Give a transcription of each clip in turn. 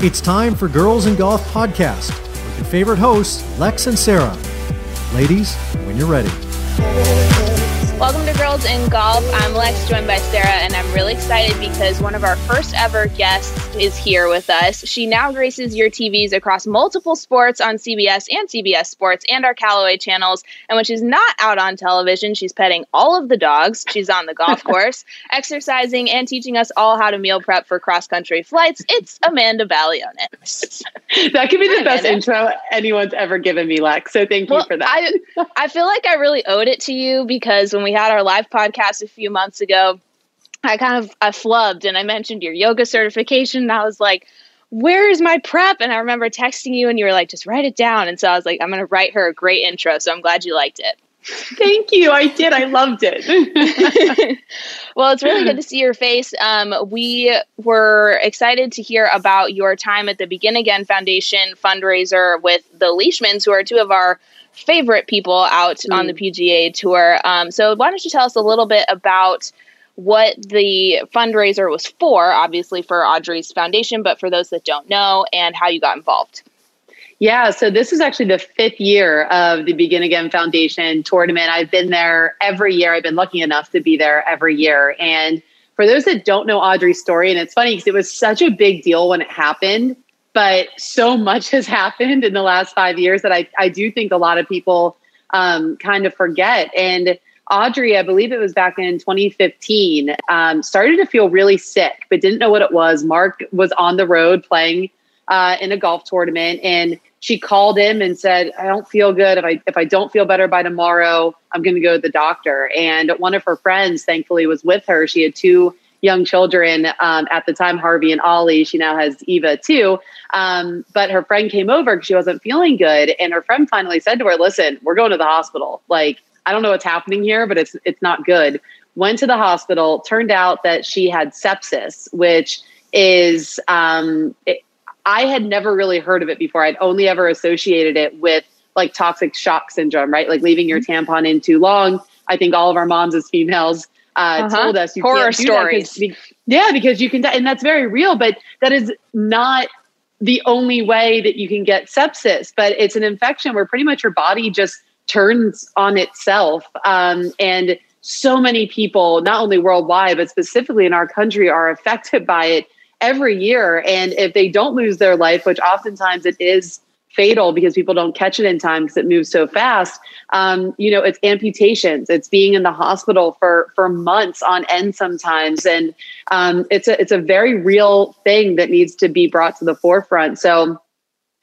It's time for Girls in Golf Podcast with your favorite hosts, Lex and Sarah. Ladies, when you're ready. Welcome to Girls in Golf. I'm Lex, joined by Sarah, and I'm really excited because one of our first ever guests is here with us. She now graces your TVs across multiple sports on CBS and CBS Sports and our Callaway channels. And when she's not out on television, she's petting all of the dogs. She's on the golf course, exercising, and teaching us all how to meal prep for cross country flights. It's Amanda Balionis. that could be the Hi, best Amanda. intro anyone's ever given me, Lex. So thank well, you for that. I, I feel like I really owed it to you because when we had our live podcast a few months ago, I kind of I flubbed and I mentioned your yoga certification. And I was like, where is my prep? And I remember texting you and you were like, just write it down. And so I was like, I'm going to write her a great intro. So I'm glad you liked it. Thank you. I did. I loved it. well, it's really good to see your face. Um, we were excited to hear about your time at the Begin Again Foundation fundraiser with the Leishmans, who are two of our favorite people out mm. on the mm. PGA Tour. Um, so, why don't you tell us a little bit about what the fundraiser was for? Obviously, for Audrey's foundation, but for those that don't know, and how you got involved. Yeah, so this is actually the fifth year of the Begin Again Foundation tournament. I've been there every year. I've been lucky enough to be there every year. And for those that don't know Audrey's story, and it's funny because it was such a big deal when it happened, but so much has happened in the last five years that I, I do think a lot of people um, kind of forget. And Audrey, I believe it was back in 2015, um, started to feel really sick, but didn't know what it was. Mark was on the road playing uh, in a golf tournament, and she called him and said, "I don't feel good. If I if I don't feel better by tomorrow, I'm going to go to the doctor." And one of her friends, thankfully, was with her. She had two young children um, at the time, Harvey and Ollie. She now has Eva too. Um, but her friend came over because she wasn't feeling good, and her friend finally said to her, "Listen, we're going to the hospital. Like, I don't know what's happening here, but it's it's not good." Went to the hospital. Turned out that she had sepsis, which is um, it, I had never really heard of it before. I'd only ever associated it with like toxic shock syndrome, right? Like leaving your mm-hmm. tampon in too long. I think all of our moms as females uh, uh-huh. told us you horror stories. yeah, because you can, and that's very real. But that is not the only way that you can get sepsis. But it's an infection where pretty much your body just turns on itself, um, and so many people, not only worldwide but specifically in our country, are affected by it every year. And if they don't lose their life, which oftentimes it is fatal because people don't catch it in time because it moves so fast. Um, you know, it's amputations. It's being in the hospital for for months on end sometimes, and um, it's a it's a very real thing that needs to be brought to the forefront. So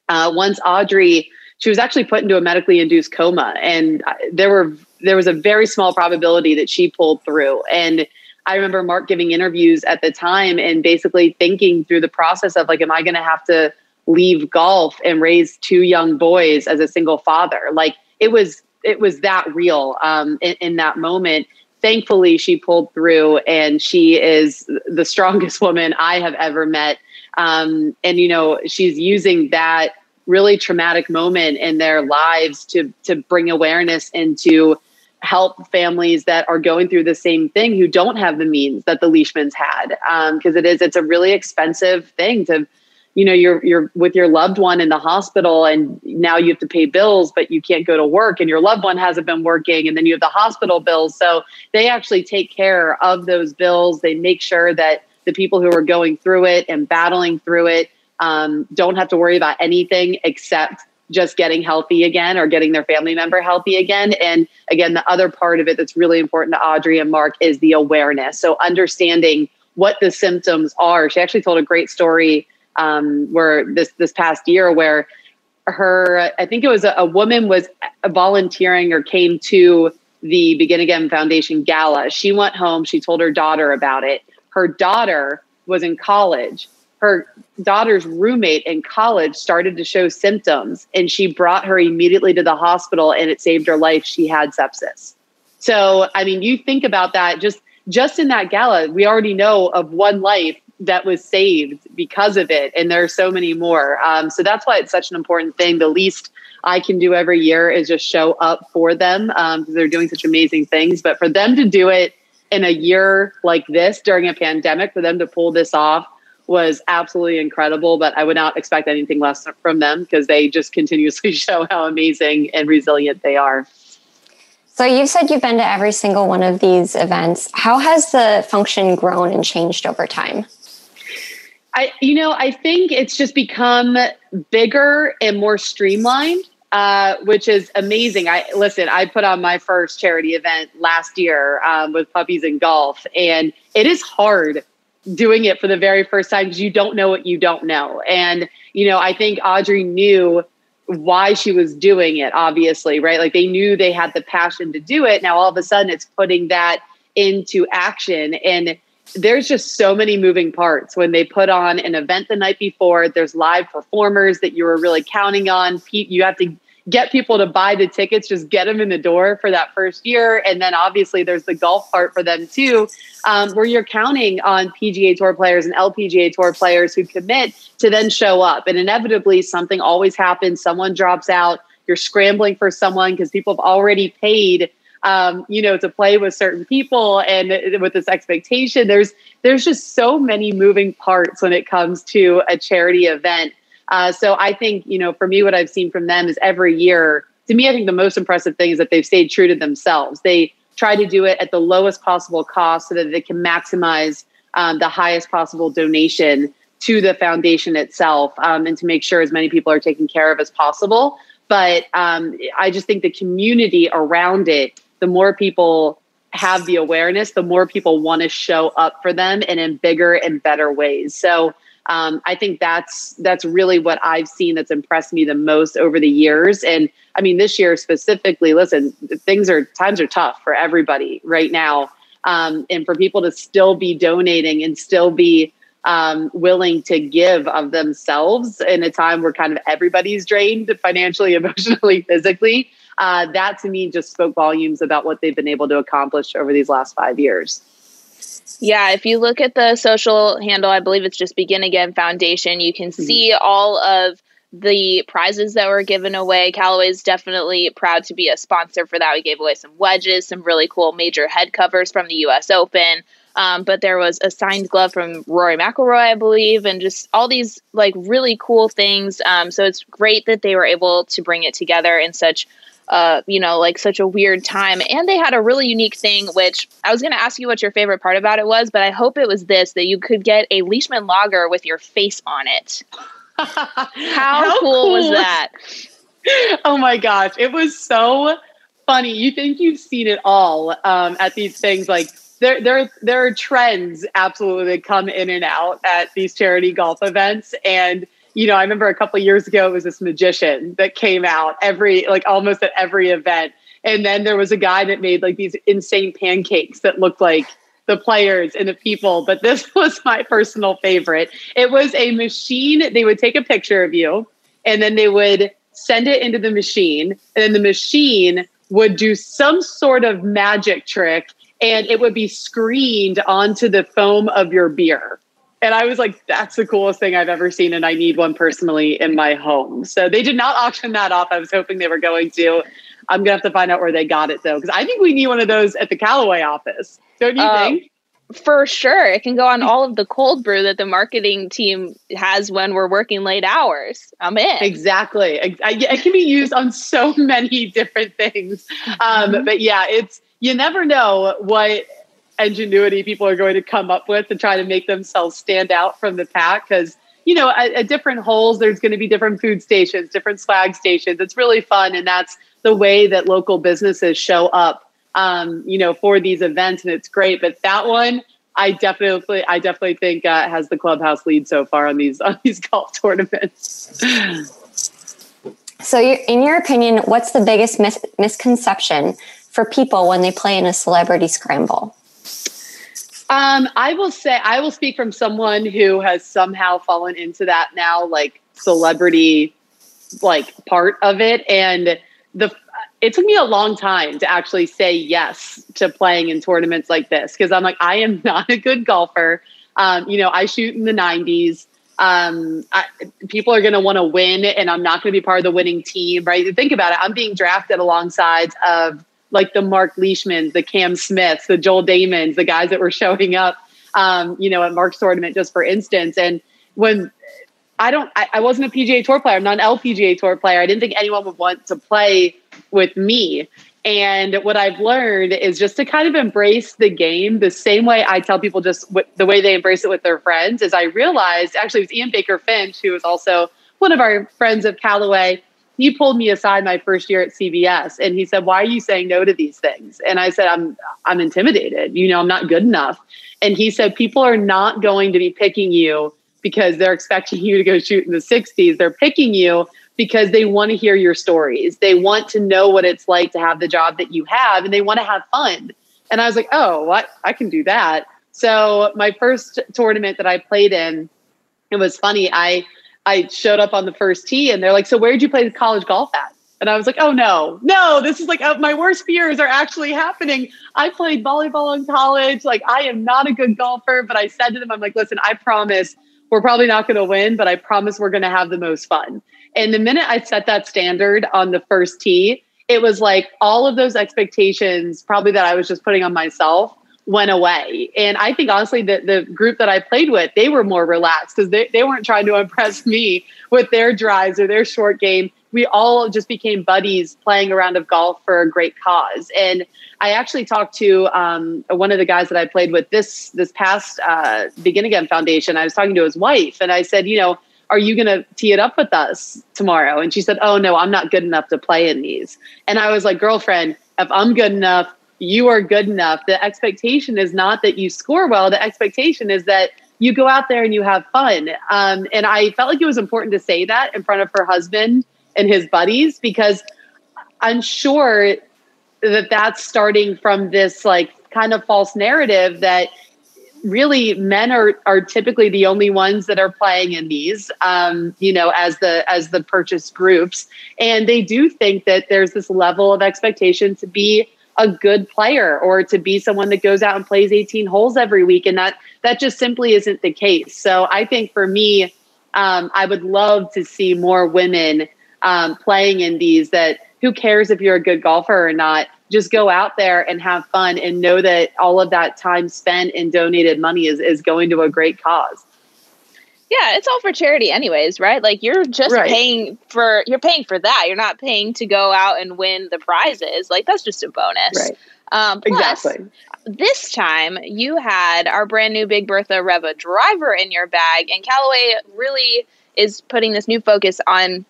uh, once Audrey, she was actually put into a medically induced coma, and there were there was a very small probability that she pulled through and I remember Mark giving interviews at the time and basically thinking through the process of like, am I going to have to leave golf and raise two young boys as a single father? Like it was, it was that real um, in, in that moment. Thankfully, she pulled through and she is the strongest woman I have ever met. Um, and, you know, she's using that really traumatic moment in their lives to, to bring awareness and to help families that are going through the same thing who don't have the means that the Leishmans had. Because um, it is, it's a really expensive thing to, you know, you're you're with your loved one in the hospital, and now you have to pay bills, but you can't go to work, and your loved one hasn't been working, and then you have the hospital bills. So they actually take care of those bills. They make sure that the people who are going through it and battling through it um, don't have to worry about anything except just getting healthy again or getting their family member healthy again. And again, the other part of it that's really important to Audrey and Mark is the awareness. So understanding what the symptoms are. She actually told a great story um, where this this past year where her I think it was a, a woman was volunteering or came to the Begin Again Foundation gala. She went home. She told her daughter about it. Her daughter was in college her daughter's roommate in college started to show symptoms and she brought her immediately to the hospital and it saved her life she had sepsis so i mean you think about that just just in that gala we already know of one life that was saved because of it and there are so many more um, so that's why it's such an important thing the least i can do every year is just show up for them because um, they're doing such amazing things but for them to do it in a year like this during a pandemic for them to pull this off was absolutely incredible, but I would not expect anything less from them because they just continuously show how amazing and resilient they are. So you've said you've been to every single one of these events. How has the function grown and changed over time? I, you know, I think it's just become bigger and more streamlined, uh, which is amazing. I listen. I put on my first charity event last year um, with puppies and golf, and it is hard doing it for the very first time because you don't know what you don't know. And you know, I think Audrey knew why she was doing it. Obviously, right? Like they knew they had the passion to do it. Now all of a sudden, it's putting that into action and there's just so many moving parts when they put on an event the night before. There's live performers that you were really counting on. You have to get people to buy the tickets, just get them in the door for that first year. And then obviously there's the golf part for them too, um, where you're counting on PGA Tour players and LPGA Tour players who commit to then show up. And inevitably, something always happens. Someone drops out. You're scrambling for someone because people have already paid um, you know, to play with certain people and with this expectation. There's there's just so many moving parts when it comes to a charity event. Uh, so I think you know, for me, what I've seen from them is every year. To me, I think the most impressive thing is that they've stayed true to themselves. They try to do it at the lowest possible cost so that they can maximize um, the highest possible donation to the foundation itself um, and to make sure as many people are taken care of as possible. But um, I just think the community around it the more people have the awareness, the more people want to show up for them and in bigger and better ways. So um, I think that's that's really what I've seen that's impressed me the most over the years. And I mean, this year specifically, listen, things are times are tough for everybody right now, um, and for people to still be donating and still be um, willing to give of themselves in a time where kind of everybody's drained financially, emotionally, physically uh, that to me just spoke volumes about what they've been able to accomplish over these last five years. Yeah, if you look at the social handle, I believe it's just Begin Again Foundation, you can mm-hmm. see all of the prizes that were given away. Callaway is definitely proud to be a sponsor for that. We gave away some wedges, some really cool major head covers from the US Open. Um, but there was a signed glove from Rory McIlroy, I believe, and just all these like really cool things. Um, so it's great that they were able to bring it together in such uh, you know, like such a weird time. And they had a really unique thing, which I was going to ask you what your favorite part about it was, but I hope it was this that you could get a Leishman lager with your face on it. How, How cool, cool was that? Oh my gosh. It was so funny. You think you've seen it all um, at these things like there, there, there are trends absolutely that come in and out at these charity golf events. And you know, I remember a couple years ago, it was this magician that came out every, like almost at every event. And then there was a guy that made like these insane pancakes that looked like the players and the people. But this was my personal favorite. It was a machine. They would take a picture of you and then they would send it into the machine. And then the machine would do some sort of magic trick and it would be screened onto the foam of your beer. And I was like, that's the coolest thing I've ever seen. And I need one personally in my home. So they did not auction that off. I was hoping they were going to. I'm going to have to find out where they got it though. Cause I think we need one of those at the Callaway office. Don't you uh, think? For sure. It can go on all of the cold brew that the marketing team has when we're working late hours. I'm in. Exactly. It can be used on so many different things. Um, mm-hmm. But yeah, it's, you never know what ingenuity people are going to come up with to try to make themselves stand out from the pack because you know at, at, different holes there's going to be different food stations different swag stations. It's really fun and that's the way that local businesses show up um, you know for these events and it's great. But that one i definitely i definitely think uh, has the clubhouse lead so far on these on these golf tournaments. So in your opinion what's the biggest mis- misconception for people when they play in a celebrity scramble um, I will say I will speak from someone who has somehow fallen into that now, like celebrity, like part of it, and the it took me a long time to actually say yes to playing in tournaments like this because I'm like I am not a good golfer. Um, you know, I shoot in the 90s. Um, I, people are going to want to win, and I'm not going to be part of the winning team, right? Think about it. I'm being drafted alongside of like the Mark Leishmans, the Cam Smiths, the Joel Dahmens, the guys that were showing up um, you know, at Mark's tournament, just for instance. And when I don't, I, I wasn't a PGA Tour player, I'm not an LPGA Tour player. I didn't think anyone would want to play with me. And what I've learned is just to kind of embrace the game the same way I tell people just w- the way they embrace it with their friends. Is I realized actually it was Ian Baker Finch, who was also one of our friends of Callaway. He pulled me aside my first year at CBS and he said, Why are you saying no to these things? And I said, I'm I'm intimidated. You know, I'm not good enough. And he said, People are not going to be picking you because they're expecting you to go shoot in the 60s. They're picking you because they want to hear your stories. They want to know what it's like to have the job that you have and they want to have fun. And I was like, oh, what? I can do that. So my first tournament that I played in, it was funny. I I showed up on the first tee and they're like, so where did you play college golf at? And I was like, oh no, no, this is like uh, my worst fears are actually happening. I played volleyball in college. Like, I am not a good golfer, but I said to them, I'm like, listen, I promise we're probably not going to win, but I promise we're going to have the most fun. And the minute I set that standard on the first tee, it was like all of those expectations, probably that I was just putting on myself, went away. And I think honestly that the group that I played with, they were more relaxed because they, they weren't trying to impress me with their drives or their short game. We all just became buddies playing a round of golf for a great cause. And I actually talked to um, one of the guys that I played with this this past uh, Begin Again Foundation. I was talking to his wife, and I said, you know, are you going to tee it up with us tomorrow? And she said, oh, no, I'm not good enough to play in these. And I was like, girlfriend, if I'm good enough, you are good enough. The expectation is not that you score well. The expectation is that you go out there and you have fun. Um, and I felt like it was important to say that in front of her husband and his buddies because I'm sure that that's starting from this like kind of false narrative that really men are are typically the only ones that are playing in these um, you know as the as the purchase groups and they do think that there's this level of expectation to be a good player or to be someone that goes out and plays 18 holes every week and that that just simply isn't the case so i think for me um, i would love to see more women um, playing in these that who cares if you're a good golfer or not just go out there and have fun and know that all of that time spent and donated money is, is going to a great cause. Yeah, it's all for charity anyways, right? Like you're just right. paying for you're paying for that. You're not paying to go out and win the prizes. Like that's just a bonus. Right. Um, plus, exactly. This time you had our brand new Big Bertha Reva driver in your bag, and Callaway really is putting this new focus on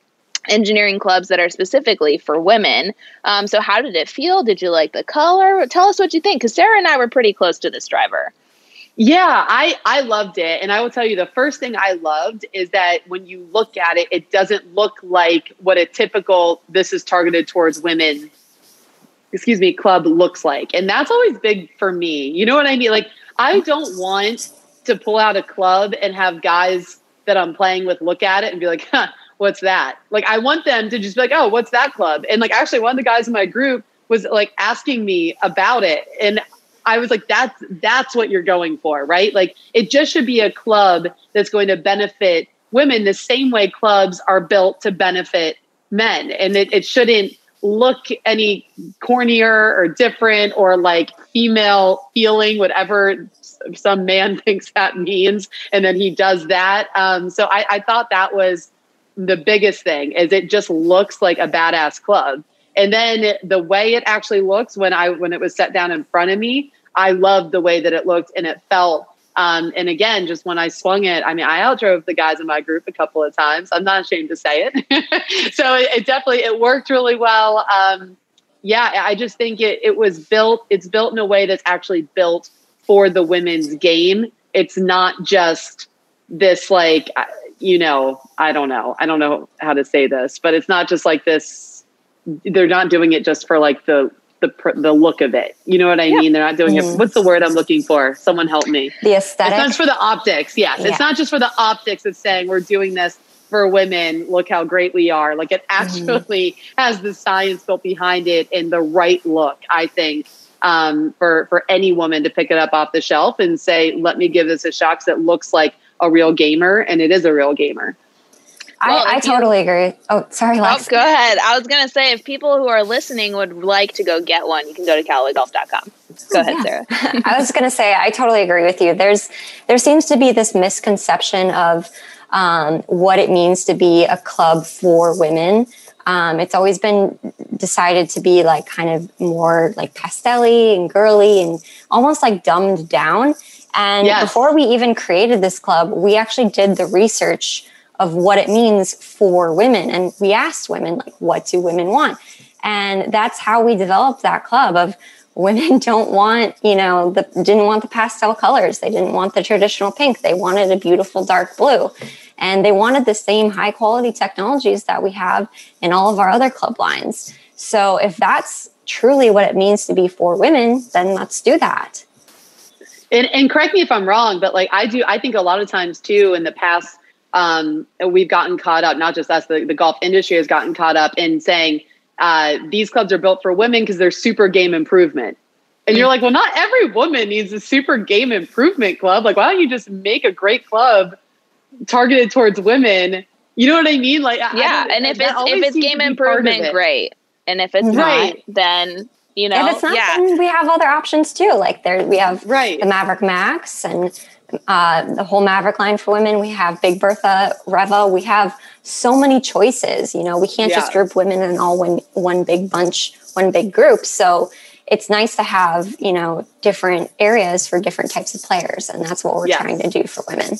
engineering clubs that are specifically for women. Um, so, how did it feel? Did you like the color? Tell us what you think, because Sarah and I were pretty close to this driver. Yeah, I I loved it, and I will tell you the first thing I loved is that when you look at it, it doesn't look like what a typical this is targeted towards women. Excuse me, club looks like, and that's always big for me. You know what I mean? Like, I don't want to pull out a club and have guys that I'm playing with look at it and be like, huh, what's that? Like, I want them to just be like, oh, what's that club? And like, actually, one of the guys in my group was like asking me about it. And I was like, that's that's what you're going for, right? Like, it just should be a club that's going to benefit women the same way clubs are built to benefit men. And it, it shouldn't look any cornier or different or like female feeling, whatever some man thinks that means. And then he does that. Um, so I, I thought that was the biggest thing is it just looks like a badass club. And then the way it actually looks when I when it was set down in front of me, I loved the way that it looked and it felt. Um, and again, just when I swung it, I mean, I outdrove the guys in my group a couple of times. I'm not ashamed to say it. so it, it, definitely it worked really well. Um, yeah, I just think it it was built. It's built in a way that's actually built for the women's game. It's not just this like you know, I don't know. I don't know how to say this, but it's not just like this. They're not doing it just for like the the the look of it. You know what I yeah. mean? They're not doing mm-hmm. it. What's the word I'm looking for? Someone help me. The aesthetic. It's not for the optics. Yes, yeah. it's not just for the optics of saying we're doing this for women. Look how great we are. Like it mm-hmm. actually mm-hmm. has the science built behind it and the right look. I think um, for for any woman to pick it up off the shelf and say, "Let me give this a shot," because it looks like a real gamer, and it is a real gamer. Well, I, I totally agree. Oh, sorry, Lex. Oh, go ahead. I was going to say, if people who are listening would like to go get one, you can go to CallawayGolf.com. Go ahead, yeah. Sarah. I was going to say, I totally agree with you. There's, there seems to be this misconception of um, what it means to be a club for women. Um, it's always been decided to be like kind of more like pastelly and girly and almost like dumbed down. And yes. before we even created this club, we actually did the research of what it means for women. And we asked women, like, what do women want? And that's how we developed that club of women don't want, you know, the didn't want the pastel colors. They didn't want the traditional pink. They wanted a beautiful dark blue. And they wanted the same high quality technologies that we have in all of our other club lines. So if that's truly what it means to be for women, then let's do that. And, and correct me if I'm wrong, but like I do, I think a lot of times too in the past, um, we've gotten caught up, not just us, the, the golf industry has gotten caught up in saying uh, these clubs are built for women because they're super game improvement. And you're like, well, not every woman needs a super game improvement club. Like, why don't you just make a great club targeted towards women. You know what I mean? Like, yeah. and if it's if it's game improvement, great. And if it's right. not, then you know, if it's not, yeah. then we have other options too. Like there, we have right. the Maverick Max and uh, the whole Maverick line for women. We have Big Bertha, Reva. We have so many choices. You know, we can't yeah. just group women in all one one big bunch, one big group. So it's nice to have you know different areas for different types of players, and that's what we're yes. trying to do for women.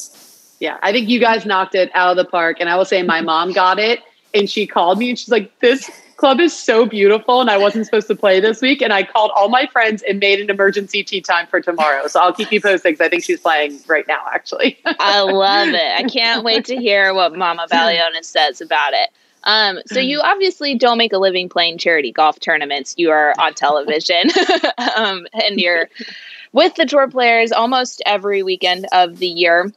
Yeah, I think you guys knocked it out of the park. And I will say my mom got it and she called me and she's like, This club is so beautiful and I wasn't supposed to play this week. And I called all my friends and made an emergency tee time for tomorrow. So I'll keep you posted because I think she's playing right now, actually. I love it. I can't wait to hear what Mama Balionis says about it. Um, so you obviously don't make a living playing charity golf tournaments. You are on television, um, and you're with the tour players almost every weekend of the year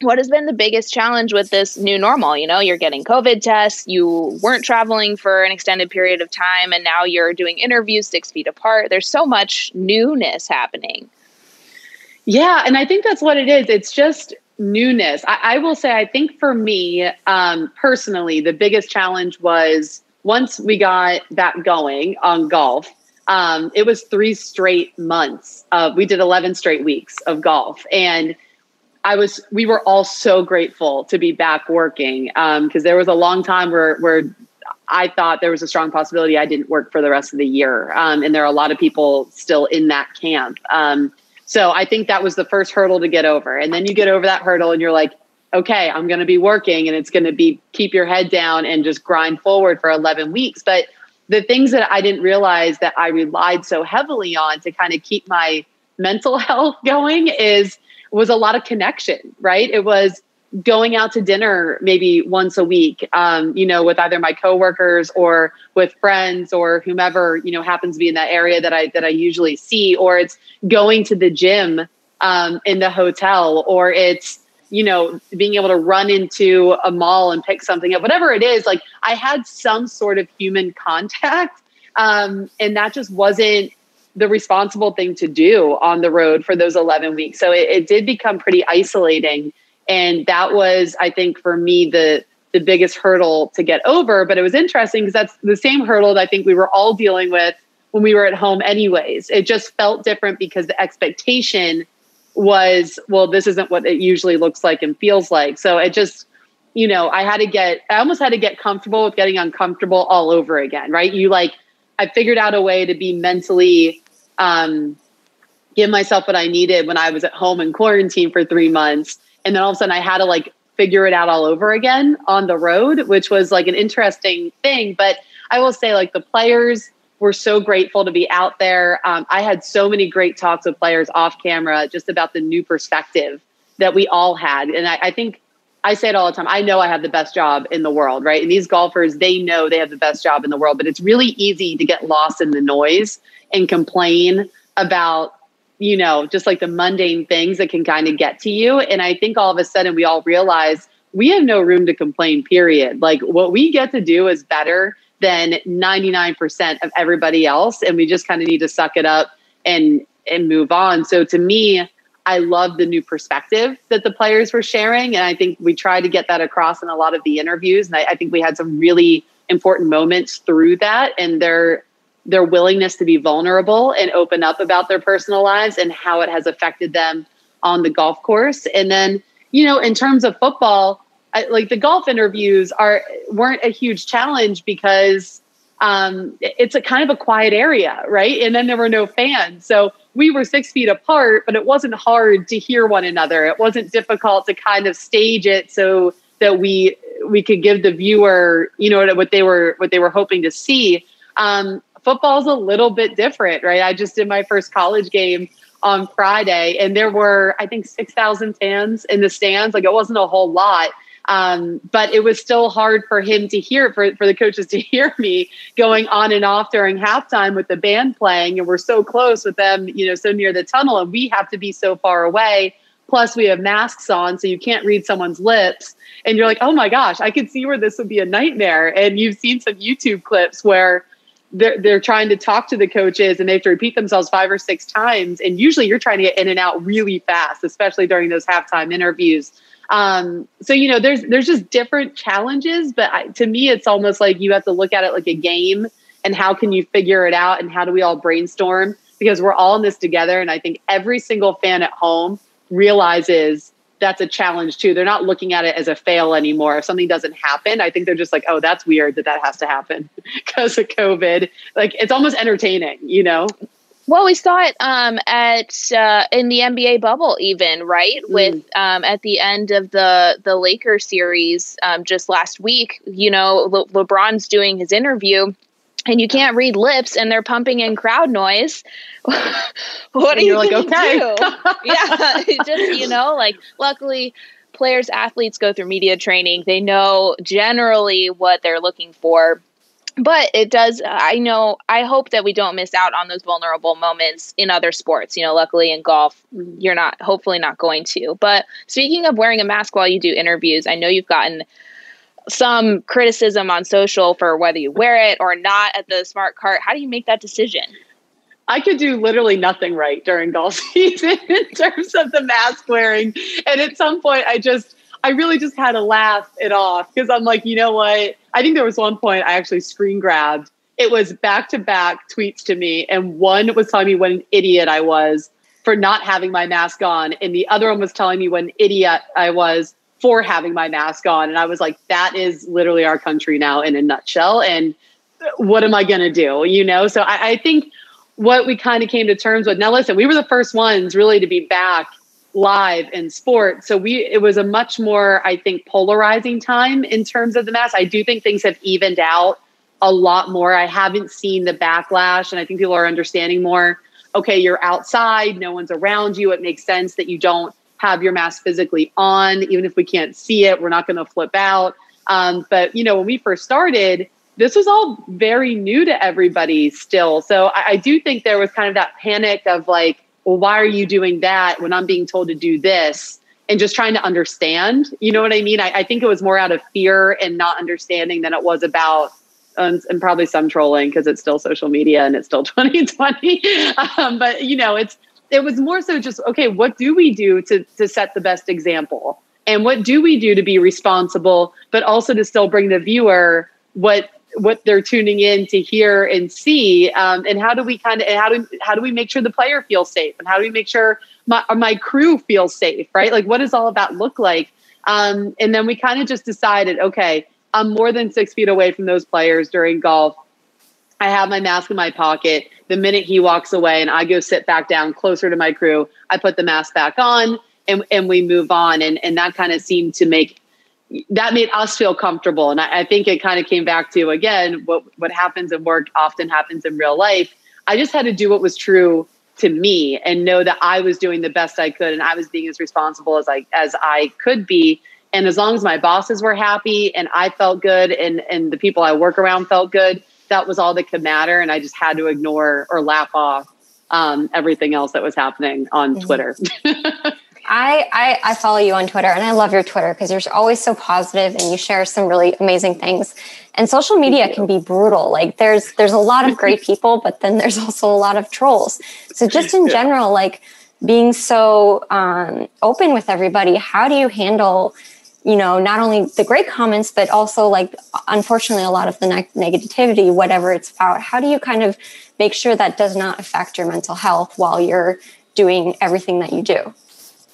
what has been the biggest challenge with this new normal? You know, you're getting COVID tests, you weren't traveling for an extended period of time, and now you're doing interviews six feet apart. There's so much newness happening. Yeah, and I think that's what it is. It's just newness. I, I will say, I think for me um, personally, the biggest challenge was once we got that going on golf. Um, it was three straight months. Uh, we did 11 straight weeks of golf. And I was we were all so grateful to be back working because um, there was a long time where where I thought there was a strong possibility I didn't work for the rest of the year, um, and there are a lot of people still in that camp. Um, so I think that was the first hurdle to get over, and then you get over that hurdle, and you're like, okay, I'm going to be working, and it's going to be keep your head down and just grind forward for 11 weeks. But the things that I didn't realize that I relied so heavily on to kind of keep my mental health going is was a lot of connection, right? It was going out to dinner maybe once a week, um, you know, with either my coworkers or with friends or whomever, you know, happens to be in that area that I that I usually see, or it's going to the gym um, in the hotel, or it's you know being able to run into a mall and pick something up, whatever it is. Like I had some sort of human contact, um, and that just wasn't the responsible thing to do on the road for those 11 weeks. So it, it did become pretty isolating. And that was, I think, for me, the the biggest hurdle to get over. But it was interesting because that's the same hurdle that I think we were all dealing with when we were at home, anyways. It just felt different because the expectation was, well, this isn't what it usually looks like and feels like. So it just, you know, I had to get, I almost had to get comfortable with getting uncomfortable all over again, right? You like, I figured out a way to be mentally um, give myself what I needed when I was at home in quarantine for three months. And then all of a sudden I had to like figure it out all over again on the road, which was like an interesting thing. But I will say, like, the players were so grateful to be out there. Um, I had so many great talks with players off camera just about the new perspective that we all had. And I, I think I say it all the time. I know I have the best job in the world, right? And these golfers, they know they have the best job in the world, but it's really easy to get lost in the noise and complain about you know just like the mundane things that can kind of get to you and i think all of a sudden we all realize we have no room to complain period like what we get to do is better than 99% of everybody else and we just kind of need to suck it up and and move on so to me I love the new perspective that the players were sharing. And I think we tried to get that across in a lot of the interviews. And I, I think we had some really important moments through that and their their willingness to be vulnerable and open up about their personal lives and how it has affected them on the golf course. And then, you know, in terms of football, I, like the golf interviews are weren't a huge challenge because um, it's a kind of a quiet area, right? And then there were no fans, so we were six feet apart, but it wasn't hard to hear one another. It wasn't difficult to kind of stage it so that we we could give the viewer, you know, what they were what they were hoping to see. Um, football's a little bit different, right? I just did my first college game on Friday, and there were I think six thousand fans in the stands. Like it wasn't a whole lot um, but it was still hard for him to hear, for, for the coaches to hear me going on and off during halftime with the band playing. And we're so close with them, you know, so near the tunnel, and we have to be so far away. Plus, we have masks on, so you can't read someone's lips. And you're like, oh my gosh, I could see where this would be a nightmare. And you've seen some YouTube clips where they're, they're trying to talk to the coaches and they have to repeat themselves five or six times. And usually you're trying to get in and out really fast, especially during those halftime interviews. Um, so you know, there's there's just different challenges, but I, to me, it's almost like you have to look at it like a game, and how can you figure it out, and how do we all brainstorm because we're all in this together. And I think every single fan at home realizes that's a challenge too. They're not looking at it as a fail anymore. If something doesn't happen, I think they're just like, oh, that's weird that that has to happen because of COVID. Like it's almost entertaining, you know? Well, we saw it um, at uh, in the NBA bubble, even right mm. with um, at the end of the the Lakers series um, just last week. You know, Le- LeBron's doing his interview, and you can't read lips, and they're pumping in crowd noise. what are you like? Okay, do? yeah, just you know, like luckily players athletes go through media training they know generally what they're looking for but it does uh, i know i hope that we don't miss out on those vulnerable moments in other sports. You know luckily in golf you're not hopefully not going to. But speaking of wearing a mask while you do interviews i know you've gotten some criticism on social for whether you wear it or not at the smart cart. How do you make that decision? I could do literally nothing right during golf season in terms of the mask wearing. And at some point, I just, I really just had to laugh it off because I'm like, you know what? I think there was one point I actually screen grabbed. It was back to back tweets to me, and one was telling me what an idiot I was for not having my mask on, and the other one was telling me what an idiot I was for having my mask on. And I was like, that is literally our country now in a nutshell. And what am I going to do? You know, so I, I think what we kind of came to terms with now, listen, we were the first ones really to be back live in sport. So we it was a much more, I think, polarizing time in terms of the mask. I do think things have evened out a lot more. I haven't seen the backlash, and I think people are understanding more. Okay, you're outside, no one's around you. It makes sense that you don't have your mask physically on, even if we can't see it. We're not going to flip out. Um, but you know, when we first started, this was all very new to everybody still. So I, I do think there was kind of that panic of like, well, why are you doing that when I'm being told to do this? And just trying to understand, you know what I mean? I, I think it was more out of fear and not understanding than it was about, um, and probably some trolling because it's still social media and it's still 2020. um, but you know, it's it was more so just okay. What do we do to to set the best example? And what do we do to be responsible, but also to still bring the viewer what what they're tuning in to hear and see um, and how do we kind of how do how do we make sure the player feels safe? And how do we make sure my, my crew feels safe right? Like what does all of that look like? Um, and then we kind of just decided okay i'm more than six feet away from those players during golf. I have my mask in my pocket. The minute he walks away and i go sit back down closer to my crew i put the mask back on and, and we move on. And, and that kind of seemed to make that made us feel comfortable. And I, I think it kind of came back to again what what happens in work often happens in real life. I just had to do what was true to me and know that I was doing the best I could and I was being as responsible as I as I could be. And as long as my bosses were happy and I felt good and and the people I work around felt good, that was all that could matter. And I just had to ignore or laugh off um, everything else that was happening on mm-hmm. Twitter. I, I, I follow you on Twitter and I love your Twitter because you're always so positive and you share some really amazing things. And social media can be brutal. Like there's there's a lot of great people, but then there's also a lot of trolls. So just in yeah. general, like being so um, open with everybody, how do you handle, you know, not only the great comments, but also like, unfortunately, a lot of the ne- negativity, whatever it's about? How do you kind of make sure that does not affect your mental health while you're doing everything that you do?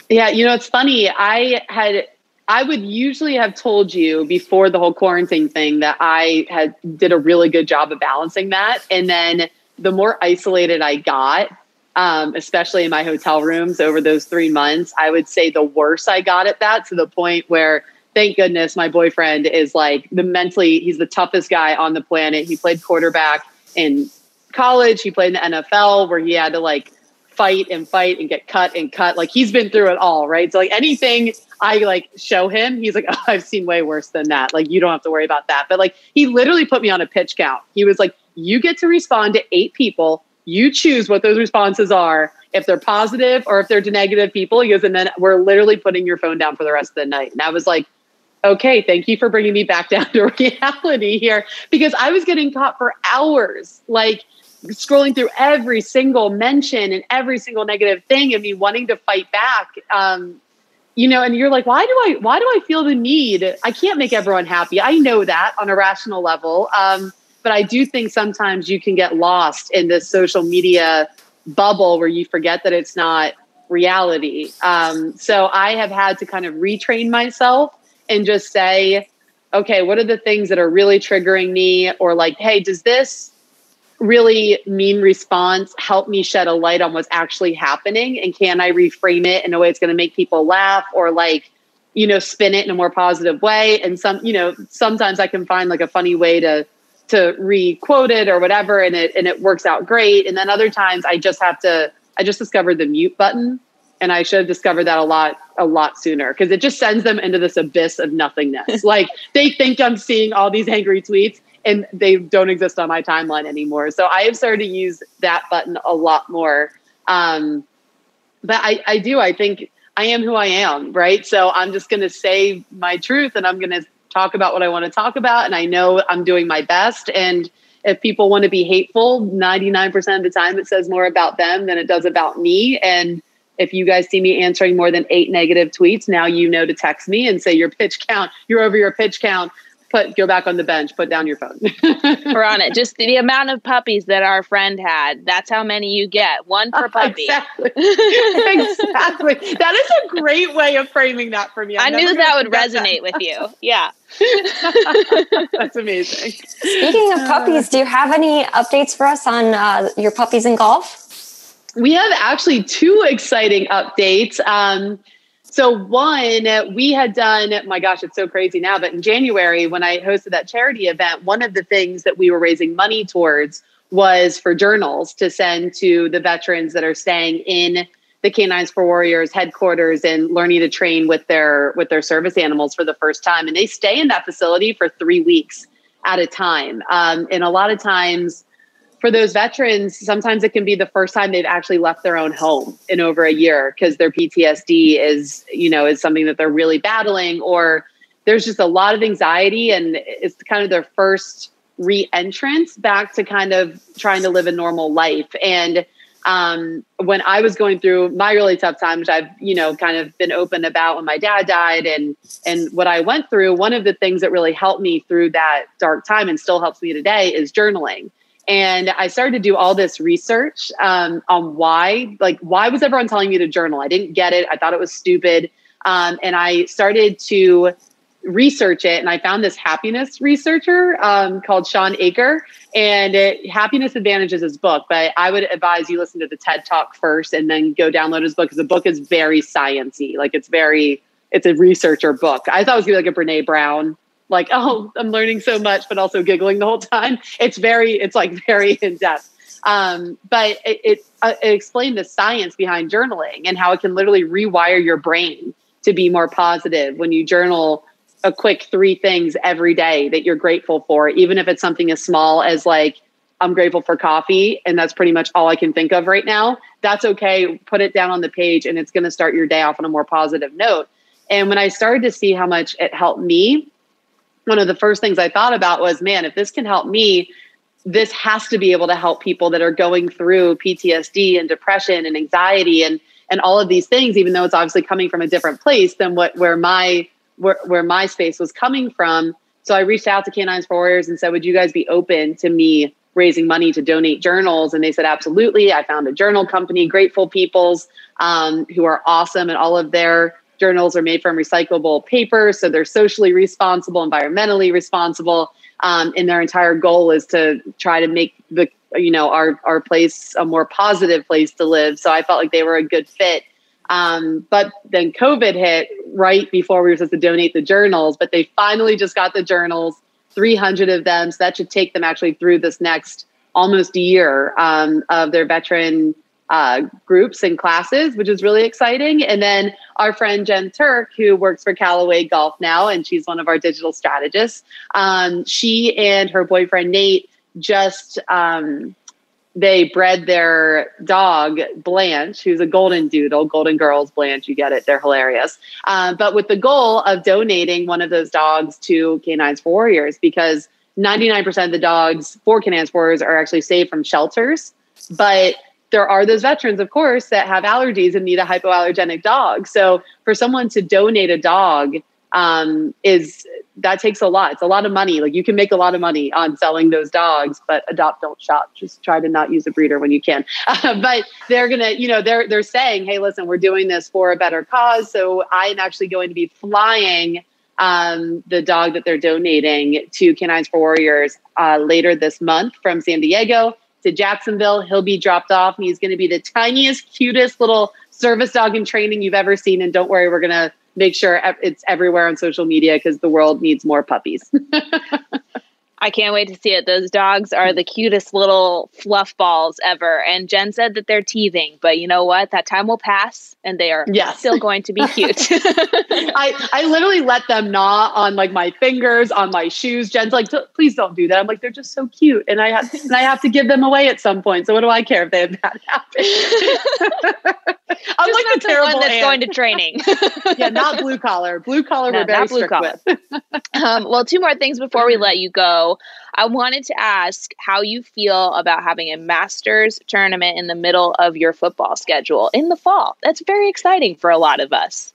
Yeah, you know, it's funny. I had I would usually have told you before the whole quarantine thing that I had did a really good job of balancing that. And then the more isolated I got, um, especially in my hotel rooms over those three months, I would say the worse I got at that to the point where thank goodness my boyfriend is like the mentally he's the toughest guy on the planet. He played quarterback in college, he played in the NFL where he had to like fight and fight and get cut and cut. Like he's been through it all, right? So like anything I like show him, he's like, oh, I've seen way worse than that. Like you don't have to worry about that. But like he literally put me on a pitch count. He was like, you get to respond to eight people. You choose what those responses are. If they're positive or if they're to negative people, he goes, and then we're literally putting your phone down for the rest of the night. And I was like, okay, thank you for bringing me back down to reality here because I was getting caught for hours. Like scrolling through every single mention and every single negative thing and me wanting to fight back um, you know and you're like why do i why do i feel the need? I can't make everyone happy. I know that on a rational level um, but i do think sometimes you can get lost in this social media bubble where you forget that it's not reality. Um, so i have had to kind of retrain myself and just say okay what are the things that are really triggering me? Or like hey does this really mean response help me shed a light on what's actually happening and can i reframe it in a way it's going to make people laugh or like you know spin it in a more positive way? And some you know sometimes i can find like a funny way to to re-quote it or whatever and it and it works out great. And then other times i just have to i just discovered the mute button and i should have discovered that a lot a lot sooner because it just sends them into this abyss of nothingness. Like they think i'm seeing all these angry tweets and they don't exist on my timeline anymore. So I have started to use that button a lot more. Um, but I, I do, I think I am who I am, right? So I'm just going to say my truth and I'm going to talk about what I want to talk about. And I know I'm doing my best. And if people want to be hateful, 99% of the time it says more about them than it does about me. And if you guys see me answering more than eight negative tweets, now you know to text me and say your pitch count, you're over your pitch count put go back on the bench, put down your phone. We're on it. Just the amount of puppies that our friend had. That's how many you get. One per puppy. exactly. exactly. That is a great way of framing that for me. I'm i knew that would resonate that. with you. Yeah. That's amazing. Speaking of puppies, do you have any updates for us on uh, your puppies in golf? We have actually two exciting updates. Um, so one, we had done, my gosh, it's so crazy now, but in January when I hosted that charity event, one of the things that we were raising money towards was for journals to send to the veterans that are staying in the Canines for Warriors headquarters and learning to train with their with their service animals for the first time. And they stay in that facility for three weeks at a time. Um, and a lot of times for those veterans, sometimes it can be the first time they've actually left their own home in over a year because their PTSD is, you know, is something that they're really battling, or there's just a lot of anxiety, and it's kind of their first re-entrance back to kind of trying to live a normal life. And um, when I was going through my really tough time, which I've you know kind of been open about when my dad died and and what I went through, one of the things that really helped me through that dark time and still helps me today is journaling. And I started to do all this research um, on why, like, why was everyone telling me to journal? I didn't get it. I thought it was stupid. Um, and I started to research it and I found this happiness researcher um, called Shawn Achor and it, Happiness Advantages is his book, but I would advise you listen to the TED Talk first and then go download his book because the book is very sciency. Like it's very, it's a researcher book. I thought it was gonna be like a Brene Brown like, oh, I'm learning so much, but also giggling the whole time. It's very, it's like very in depth. Um, but it, it, uh, it explained the science behind journaling and how it can literally rewire your brain to be more positive when you journal a quick three things every day that you're grateful for, even if it's something as small as like, I'm grateful for coffee, and that's pretty much all I can think of right now. That's okay. Put it down on the page, and it's going to start your day off on a more positive note. And when I started to see how much it helped me, one of the first things I thought about was, man, if this can help me, this has to be able to help people that are going through PTSD and depression and anxiety. And and all of these things, even though it's obviously coming from a different place than what where my where, where my space was coming from. So I reached out to Canines for Warriors and said, Would you guys be open to me raising money to donate journals? And they said, Absolutely. I found a journal company, Grateful Peoples, um, who are awesome, and all of their journals are made from recyclable paper. So they're socially responsible, environmentally responsible. Um, and their entire goal is to try to make the you know our our place a more positive place to live. So I felt like they were a good fit. Um, but then COVID hit right before we were supposed to donate the journals. But they finally just got the journals, 300 of them. So that should take them actually through this next almost year um, of their veteran uh, groups and classes, which is really exciting. And then our friend Jen Turk, who works for Callaway Golf now, and she's one of our digital strategists, um, she and her boyfriend Nate just um, they bred their dog Blanche, who's a golden doodle, golden girls Blanche. You get it; they're hilarious. Um, but with the goal of donating one of those dogs to Canines for Warriors, because 99% of the dogs for Canines for Warriors are actually saved from shelters, but there are those veterans, of course, that have allergies and need a hypoallergenic dog. So for someone to donate a dog um, is that takes a lot. It's a lot of money. Like you can make a lot of money on selling those dogs, but adopt, don't shop. Just try to not use a breeder when you can. But they're gonna, you know, they're they're saying, hey, listen, we're doing this for a better cause. So I am actually going to be flying um, the dog that they're donating to Canines for Warriors uh, later this month from San Diego to Jacksonville. He'll be dropped off, and he's going to be the tiniest, cutest little service dog in training you've ever seen. And don't worry, we're going to make sure it's everywhere on social media because the world needs more puppies. I can't wait to see it. Those dogs are the cutest little fluff balls ever. And Jen said that they're teething, but you know what? That time will pass and they are yes. still going to be cute. I, I literally let them gnaw on like my fingers, on my shoes. Jen's like, please don't do that. I'm like, they're just so cute. And I have and I have to give them away at some point. So what do I care if they have that happen? I'm just like the terrible one that's aunt. going to training. yeah, not blue collar. Blue collar no, we're very strict collar. with. um, well, two more things before we let you go. I wanted to ask how you feel about having a Masters tournament in the middle of your football schedule in the fall. That's very exciting for a lot of us.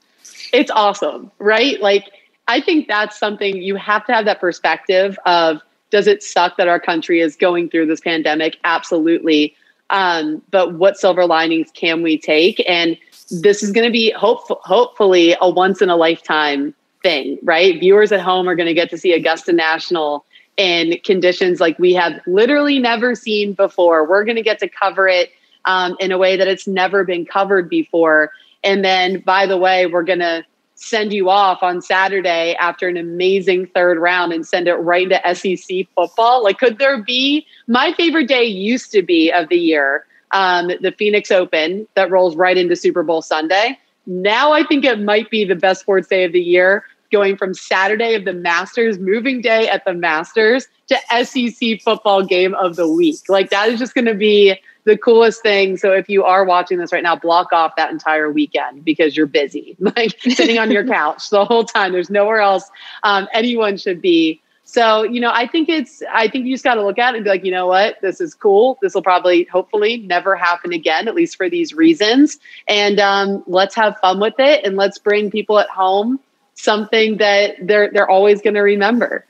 It's awesome, right? Like, I think that's something you have to have that perspective of does it suck that our country is going through this pandemic? Absolutely. Um, but what silver linings can we take? And this is going to be hope- hopefully a once in a lifetime thing, right? Viewers at home are going to get to see Augusta National in conditions like we have literally never seen before. We're going to get to cover it um, in a way that it's never been covered before. And then, by the way, we're going to send you off on Saturday after an amazing third round and send it right into SEC football. Like, could there be my favorite day used to be of the year, um, the Phoenix Open that rolls right into Super Bowl Sunday. Now I think it might be the best sports day of the year going from Saturday of the Masters, moving day at the Masters to SEC football game of the week. Like that is just going to be the coolest thing. So if you are watching this right now, block off that entire weekend because you're busy, like sitting on your couch the whole time. There's nowhere else um, anyone should be. So, you know, I think it's, I think you just got to look at it and be like, you know what, this is cool. This will probably, hopefully, never happen again, at least for these reasons. And um, let's have fun with it and let's bring people at home something that they're they're always going to remember.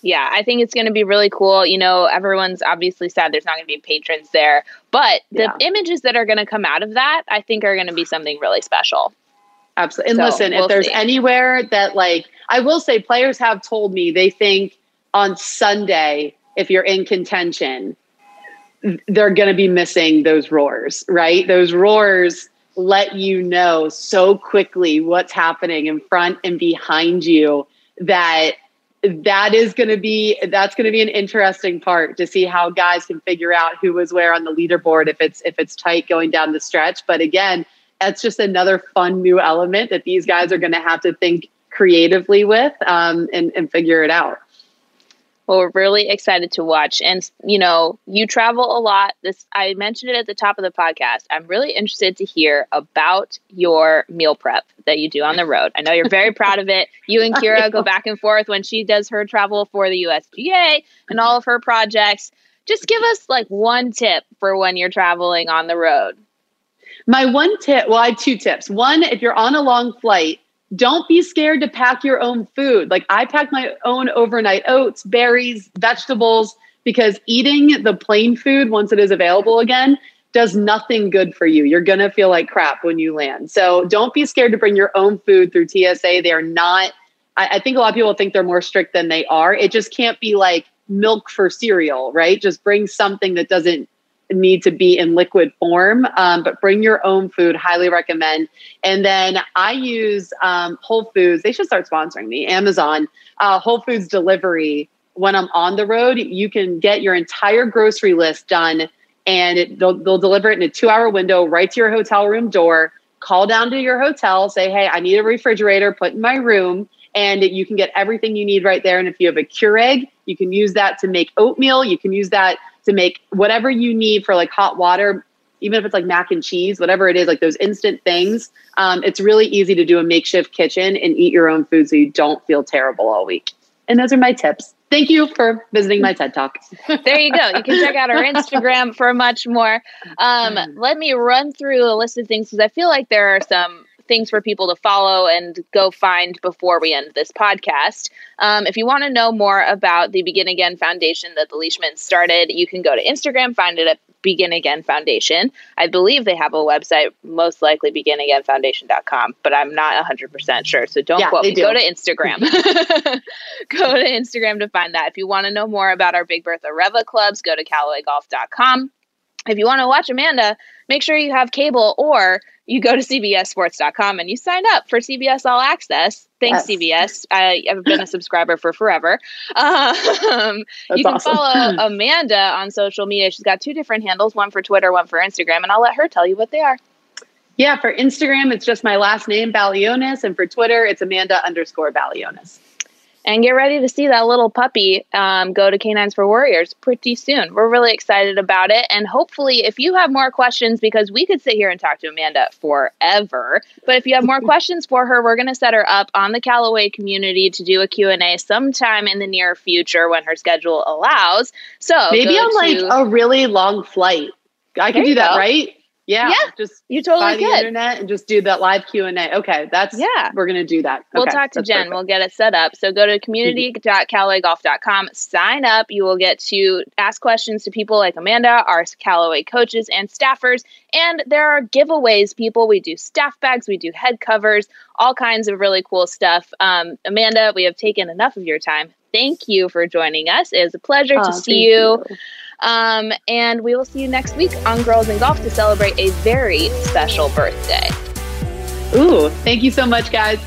Yeah, I think it's going to be really cool. You know, everyone's obviously sad there's not going to be patrons there, but the yeah. images that are going to come out of that, I think, are going to be something really special. Absolutely. And so listen, we'll if there's see. anywhere that, like, I will say, players have told me they think on Sunday, if you're in contention, they're going to be missing those roars, right? Those roars let you know so quickly what's happening in front and behind you that that is going to be that's going to be an interesting part to see how guys can figure out who was where on the leaderboard if it's if it's tight going down the stretch but again that's just another fun new element that these guys are going to have to think creatively with um, and, and figure it out well, we're really excited to watch. And, you know, you travel a lot. This I mentioned it at the top of the podcast. I'm really interested to hear about your meal prep that you do on the road. I know you're very proud of it. You and Kira go back and forth when she does her travel for the USGA and all of her projects. Just give us like one tip for when you're traveling on the road. My one tip, well, I have two tips. One, if you're on a long flight, don't be scared to pack your own food. Like I pack my own overnight oats, berries, vegetables, because eating the plane food once it is available again does nothing good for you. You're going to feel like crap when you land. So don't be scared to bring your own food through TSA. They're not, I, I think a lot of people think they're more strict than they are. It just can't be like milk for cereal, right? Just bring something that doesn't need to be in liquid form, um, but bring your own food. Highly recommend. And then I use um, Whole Foods. They should start sponsoring me. Amazon, uh, Whole Foods delivery. When I'm on the road, you can get your entire grocery list done, and it, they'll, they'll deliver it in a two-hour window right to your hotel room door. Call down to your hotel, say, "Hey, I need a refrigerator put in my room." and you can get everything you need right there. And if you have a Keurig, you can use that to make oatmeal. You can use that to make whatever you need for like hot water, even if it's like mac and cheese, whatever it is, like those instant things. Um, it's really easy to do a makeshift kitchen and eat your own food so you don't feel terrible all week. And those are my tips. Thank you for visiting my TED Talk. there you go. You can check out our Instagram for much more. Um, let me run through a list of things because I feel like there are some things for people to follow and go find before we end this podcast. Um, if you want to know more about the Begin Again Foundation that the Leishmans started, you can go to Instagram, find it at Begin Again Foundation. I believe they have a website, most likely beginagainfoundation.com, but I'm not 100% sure. So don't yeah, quote me. Do. Go to Instagram. go to Instagram to find that. If you want to know more about our Big Bertha Reva clubs, go to CallawayGolf.com. If you want to watch Amanda, make sure you have cable or you go to cbssports.com and you sign up for CBS All Access. Thanks, yes. CBS. I, have been a subscriber for forever. Um, you can awesome. follow Amanda on social media. She's got two different handles, one for Twitter, one for Instagram, and I'll let her tell you what they are. Yeah, for Instagram, it's just my last name, Balionis, and for Twitter, it's Amanda underscore Balionis and get ready to see that little puppy um, go to Canines for Warriors pretty soon. We're really excited about it, and hopefully, if you have more questions, because we could sit here and talk to Amanda forever, but if you have more questions for her, we're going to set her up on the Callaway community to do a Q and A sometime in the near future when her schedule allows. So maybe on to, like a really long flight. I could do that, go. right? Yeah, yeah, just you totally the internet and just do that live Q and A. Okay, that's yeah. We're gonna do that. We'll talk to Jen. Perfect. We'll get it set up. So go to community.callawaygolf.com. Sign up. You will get to ask questions to people like Amanda, our Callaway coaches and staffers, and there are giveaways. People, we do staff bags, we do head covers, all kinds of really cool stuff. Um, Amanda, we have taken enough of your time. Thank you for joining us. It was a pleasure oh, to see you. you. Um, and we will see you next week on Girls in Golf to celebrate a very special birthday. Ooh, thank you so much, guys.